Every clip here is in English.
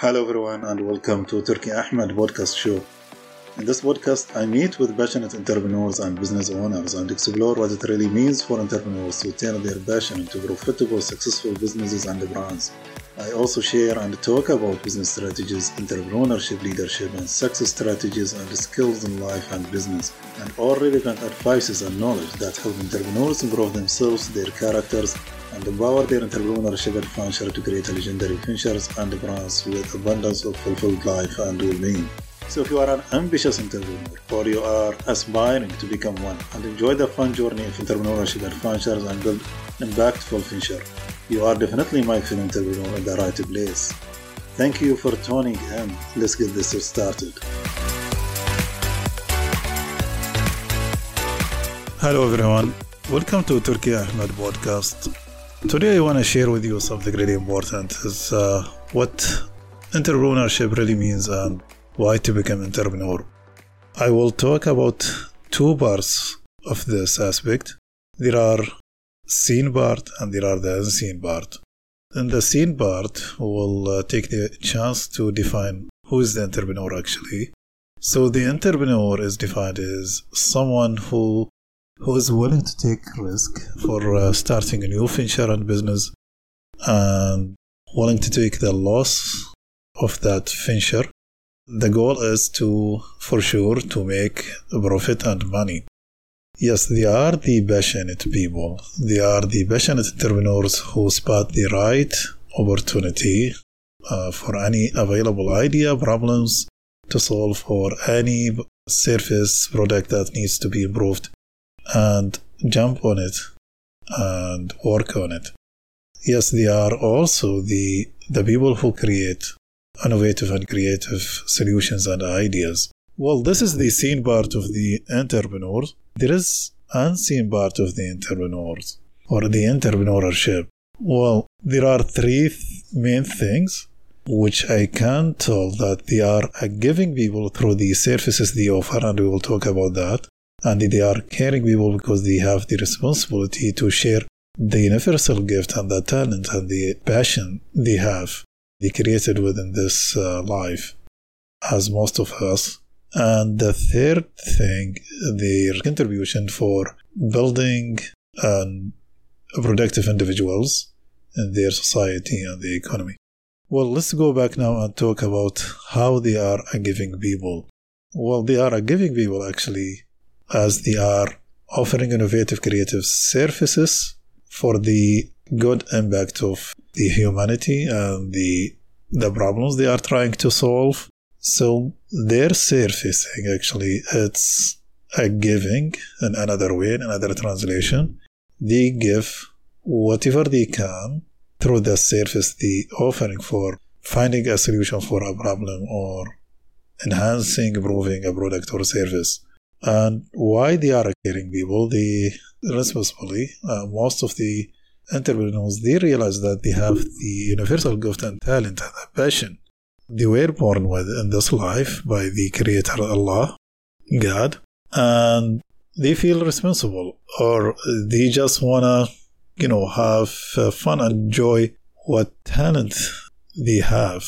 Hello, everyone, and welcome to Turki Ahmed podcast show. In this podcast, I meet with passionate entrepreneurs and business owners and explore what it really means for entrepreneurs to turn their passion into profitable, successful businesses and brands. I also share and talk about business strategies, entrepreneurship, leadership, and success strategies and skills in life and business, and all relevant advices and knowledge that help entrepreneurs improve themselves, their characters, and empower their entrepreneurship adventure to create legendary ventures and brands with abundance of fulfilled life and well-being. So if you are an ambitious entrepreneur or you are aspiring to become one and enjoy the fun journey of entrepreneurship adventures and build impactful venture, you are definitely my fellow entrepreneur in the right place. Thank you for tuning in. Let's get this started. Hello everyone. Welcome to Turki Ahmed podcast. Today I want to share with you something really important is uh, what entrepreneurship really means and why to become entrepreneur. I will talk about two parts of this aspect. There are seen part and there are the unseen part. In the seen part, we'll uh, take the chance to define who is the entrepreneur actually. So the entrepreneur is defined as someone who who is willing to take risk for uh, starting a new venture and business and willing to take the loss of that venture the goal is to, for sure, to make profit and money. Yes, they are the passionate people. They are the passionate entrepreneurs who spot the right opportunity uh, for any available idea, problems to solve for any service product that needs to be improved and jump on it and work on it. Yes, they are also the, the people who create innovative and creative solutions and ideas. Well, this is the seen part of the entrepreneur. There is unseen part of the entrepreneurs or the entrepreneurship. Well, there are three th- main things which I can tell that they are giving people through the services they offer, and we will talk about that. And they are caring people because they have the responsibility to share the universal gift and the talent and the passion they have they created within this uh, life, as most of us. And the third thing, their contribution for building um, productive individuals in their society and the economy. Well, let's go back now and talk about how they are a giving people. Well, they are a giving people actually, as they are offering innovative creative services for the good impact of the humanity and the the problems they are trying to solve. So their surfacing actually it's a giving in another way, in another translation. They give whatever they can through the service they offering for finding a solution for a problem or enhancing, improving a product or service. And why they are caring people, they responsibly, uh, most of the entrepreneurs, they realize that they have the universal gift and talent and passion. They were born with in this life by the Creator Allah, God, and they feel responsible or they just wanna, you know, have fun and enjoy what talent they have,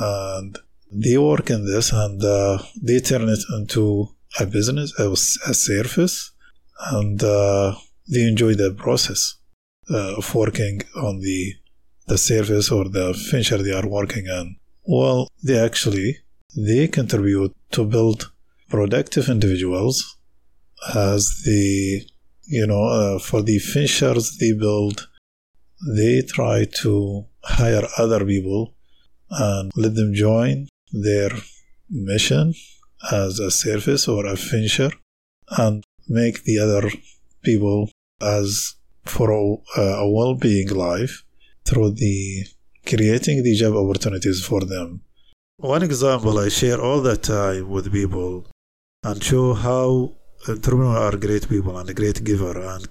and they work in this and uh, they turn it into a business, a, a service, and uh, they enjoy the process uh, working on the the service or the venture they are working on. Well, they actually they contribute to build productive individuals as the you know uh, for the ventures they build they try to hire other people and let them join their mission as a service or a venture and make the other people as for a, a well-being life through the creating the job opportunities for them. One example I share all the time with people and show how entrepreneurs are great people and great giver and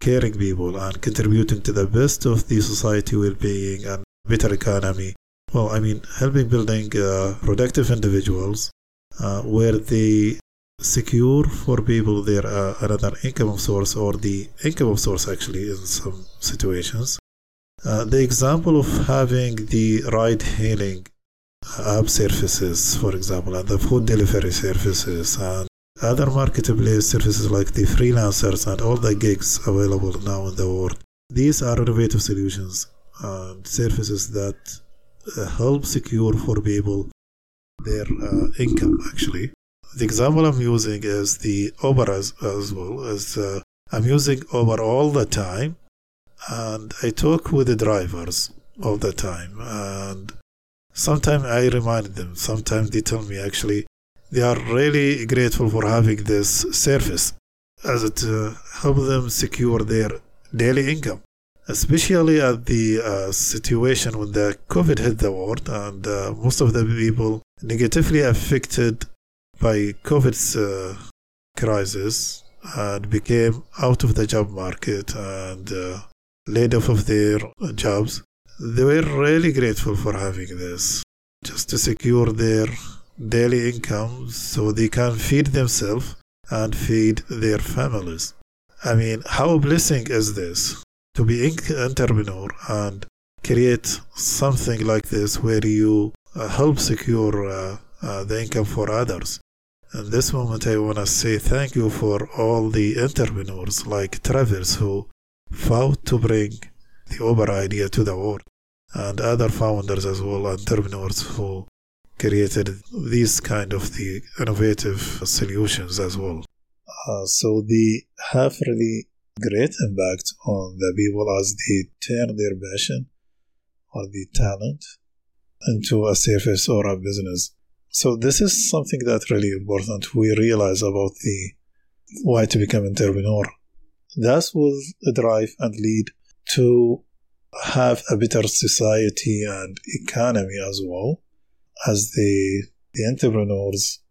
caring people and contributing to the best of the society well-being and better economy. Well, I mean, helping building uh, productive individuals uh, where they secure for people their uh, another income source or the income source actually in some situations. Uh, the example of having the ride hailing app services, for example, and the food delivery services, and other marketplace services like the freelancers and all the gigs available now in the world. These are innovative solutions and services that uh, help secure for people their uh, income actually. The example I'm using is the Uber as, well as uh, I'm using Uber all the time and I talk with the drivers all the time and sometimes I remind them sometimes they tell me actually they are really grateful for having this service as it uh, helps them secure their daily income. Especially at the uh, situation when the covid hit the world and uh, most of the people negatively affected by covid's uh, crisis and became out of the job market and uh, laid off of their jobs they were really grateful for having this just to secure their daily income so they can feed themselves and feed their families. I mean, how a blessing is this to be an entrepreneur and create something like this where you uh, help secure uh, uh, the income for others. In this moment, I want to say thank you for all the entrepreneurs like Travis who fought to bring the Uber idea to the world, and other founders as well, entrepreneurs who created these kind of the innovative solutions as well. Uh, so they have really great impact on the people as they turn their passion or the talent into a service or a business. So this is something that really important. We realize about the why to become entrepreneur. That will drive and lead to have a better society and economy as well as the, the entrepreneurs,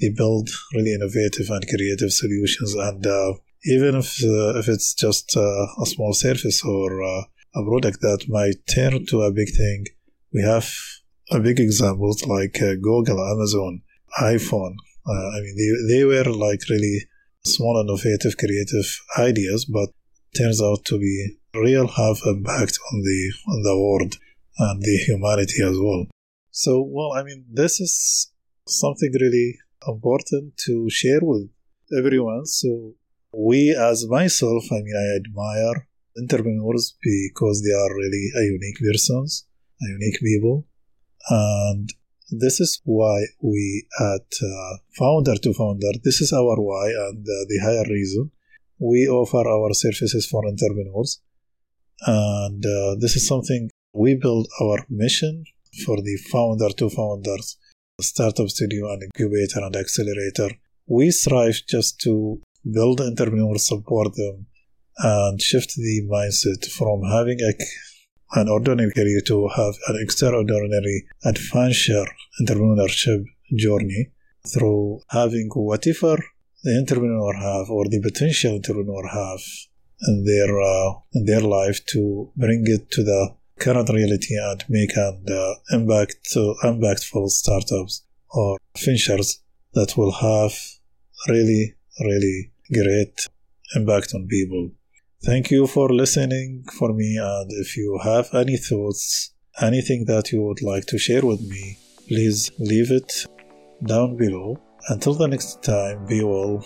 they build really innovative and creative solutions. And uh, even if, uh, if it's just uh, a small service or uh, a product that might turn to a big thing, we have a big examples like uh, Google, Amazon, iPhone. Uh, I mean, they, they were like really small, innovative, creative ideas, but turns out to be real have impact on the on the world and the humanity as well. So, well, I mean, this is something really important to share with everyone. So, we, as myself, I mean, I admire entrepreneurs because they are really a unique persons, a unique people. And this is why we at uh, Founder to Founder, this is our why and uh, the higher reason. We offer our services for entrepreneurs. And uh, this is something we build our mission for the founder to founders, startup studio and incubator and accelerator. We strive just to build entrepreneurs, support them, and shift the mindset from having a, an ordinary career to have an extraordinary adventure entrepreneurship journey through having whatever the entrepreneur have or the potential entrepreneur have in their uh, in their life to bring it to the current reality and make an uh, impact to impactful startups or ventures that will have really, really great impact on people. Thank you for listening for me and if you have any thoughts, anything that you would like to share with me, please leave it down below. Until the next time, be well